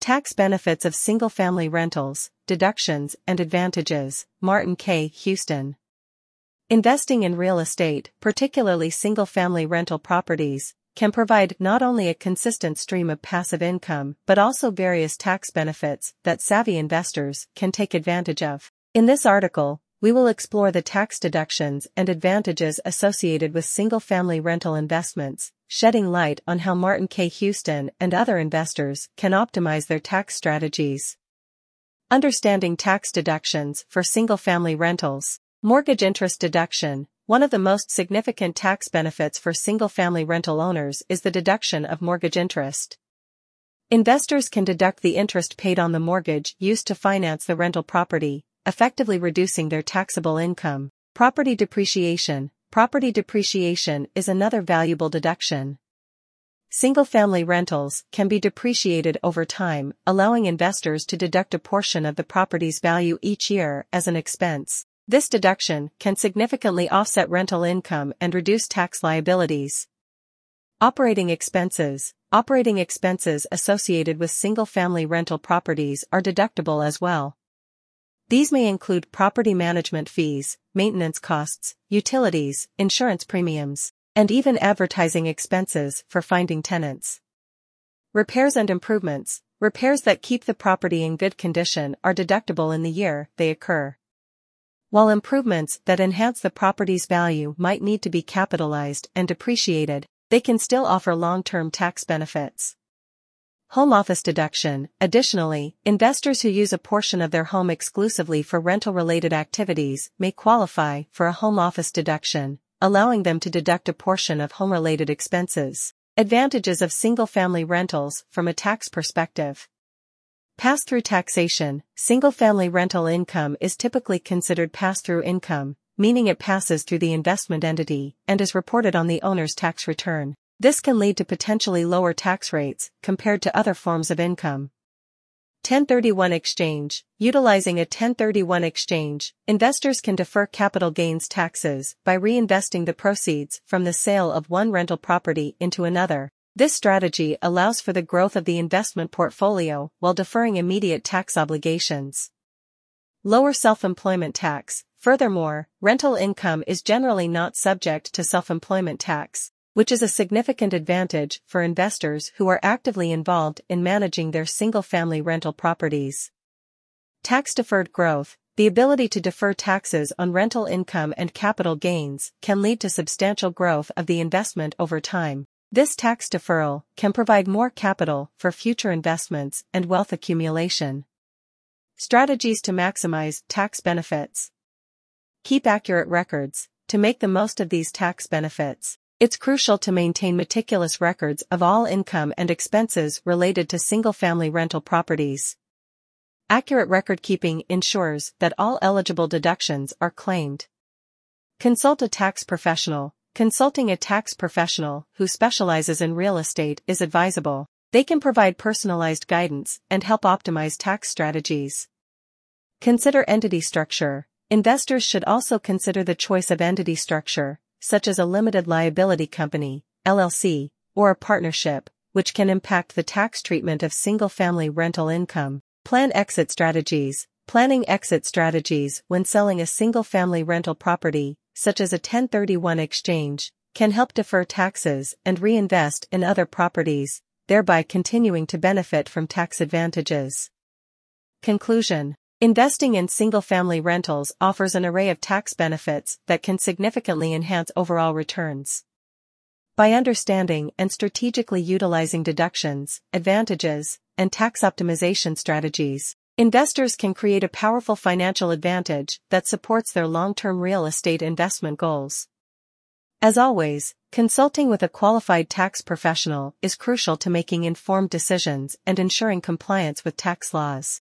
Tax benefits of single-family rentals, deductions and advantages, Martin Kay Houston. Investing in real estate, particularly single-family rental properties, can provide not only a consistent stream of passive income but also various tax benefits that savvy investors can take advantage of. In this article, we will explore the tax deductions and advantages associated with single-family rental investments, shedding light on how Martin Kay Houston and other investors can optimize their tax strategies. Understanding tax deductions for single-family rentals. Mortgage interest deduction. One of the most significant tax benefits for single-family rental owners is the deduction of mortgage interest. Investors can deduct the interest paid on the mortgage used to finance the rental property, effectively reducing their taxable income. Property depreciation. Property depreciation is another valuable deduction. Single-family rentals can be depreciated over time, allowing investors to deduct a portion of the property's value each year as an expense. This deduction can significantly offset rental income and reduce tax liabilities. Operating expenses. Operating expenses associated with single-family rental properties are deductible as well. These may include property management fees, maintenance costs, utilities, insurance premiums, and even advertising expenses for finding tenants. Repairs and improvements. Repairs that keep the property in good condition are deductible in the year they occur. While improvements that enhance the property's value might need to be capitalized and depreciated, they can still offer long-term tax benefits. Home office deduction. Additionally, investors who use a portion of their home exclusively for rental-related activities may qualify for a home office deduction, allowing them to deduct a portion of home-related expenses. Advantages of single-family rentals from a tax perspective. Pass-through taxation. Single-family rental income is typically considered pass-through income, meaning it passes through the investment entity and is reported on the owner's tax return. This can lead to potentially lower tax rates compared to other forms of income. 1031 Exchange Utilizing a 1031 exchange, investors can defer capital gains taxes by reinvesting the proceeds from the sale of one rental property into another. This strategy allows for the growth of the investment portfolio while deferring immediate tax obligations. Lower self-employment tax. Furthermore, rental income is generally not subject to self-employment tax, which is a significant advantage for investors who are actively involved in managing their single-family rental properties. Tax-deferred growth, the ability to defer taxes on rental income and capital gains can lead to substantial growth of the investment over time. This tax deferral can provide more capital for future investments and wealth accumulation. Strategies to maximize tax benefits. Keep accurate records to make the most of these tax benefits. It's crucial to maintain meticulous records of all income and expenses related to single-family rental properties. Accurate record keeping ensures that all eligible deductions are claimed. Consult a tax professional. Consulting a tax professional who specializes in real estate is advisable. They can provide personalized guidance and help optimize tax strategies. Consider entity structure. Investors should also consider the choice of entity structure, such as a limited liability company, LLC, or a partnership, which can impact the tax treatment of single-family rental income. Plan exit strategies. Planning exit strategies when selling a single-family rental property, such as a 1031 exchange, can help defer taxes and reinvest in other properties, thereby continuing to benefit from tax advantages. Conclusion Investing in single-family rentals offers an array of tax benefits that can significantly enhance overall returns. By understanding and strategically utilizing deductions, advantages, and tax optimization strategies, investors can create a powerful financial advantage that supports their long-term real estate investment goals. As always, consulting with a qualified tax professional is crucial to making informed decisions and ensuring compliance with tax laws.